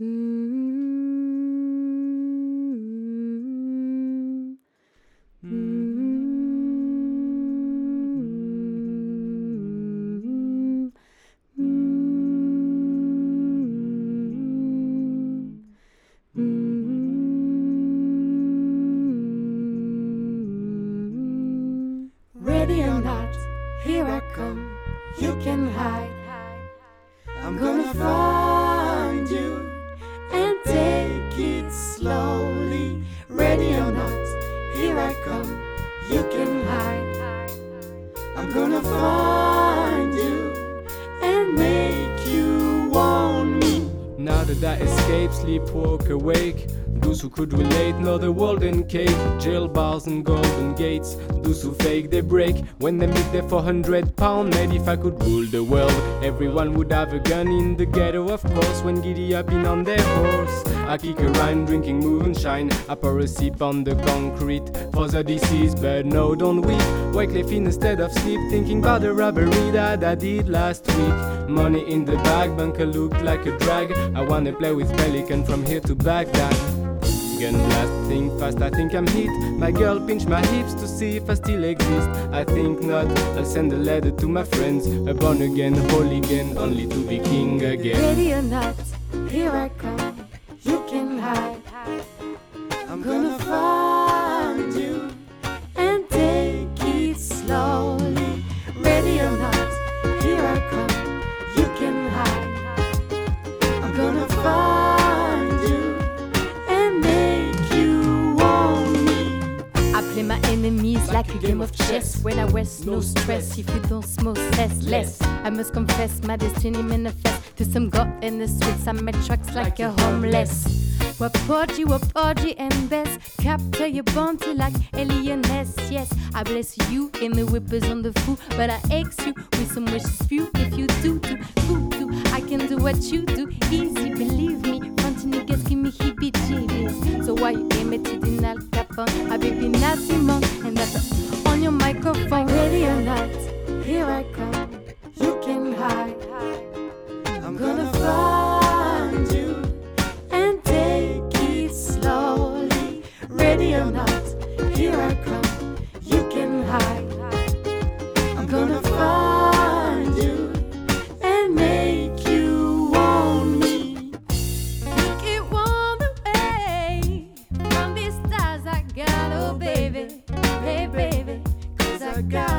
Ready or not, here I come. You can hide. Escape, sleep, walk awake. Those who could relate know the world in cake. Jail bars and golden gates. Those who fake they break when they meet their 400 pound mate. If I could rule the world, everyone would have a gun in the ghetto, of course. When giddy up in on their horse, I kick around drinking moonshine. I pour a sip on the concrete for the disease, but no, don't weep. Wyclef instead of sleep, thinking about the robbery that I did last week. Money in the bag, bunker looked like a drag. I wanna play with Pelican from here to Baghdad. Gun blast, think fast, I think I'm hit. My girl pinch my hips to see if I still exist. I think not, I'll send a letter to my friends. A born again, holy again, only to be king again. Ready or not, here I come. You can hide. Game of chess. When I rest, no stress. If you don't smoke, less, less. I must confess, my destiny manifest to some god in the streets. I met trucks like a homeless. Wapoji, wapoji, and best. Capture your bounty like Eliot Ness. Yes, I bless you in the whippers on the fool, but I ask you with some wishes few. If you do, do, do, do, I can do what you do. Easy, believe me. Fronty niggas give me heebie jeebies. So why you imitating Al Capone? I baby Simone, and on your microphone. Radio lights, here I come. You can hide. I'm gonna find you and take it slowly. Radio nights, here I come. You can hide. I'm gonna find you and make you want me. Make it warm away from these stars I got, oh baby hey baby, cause I got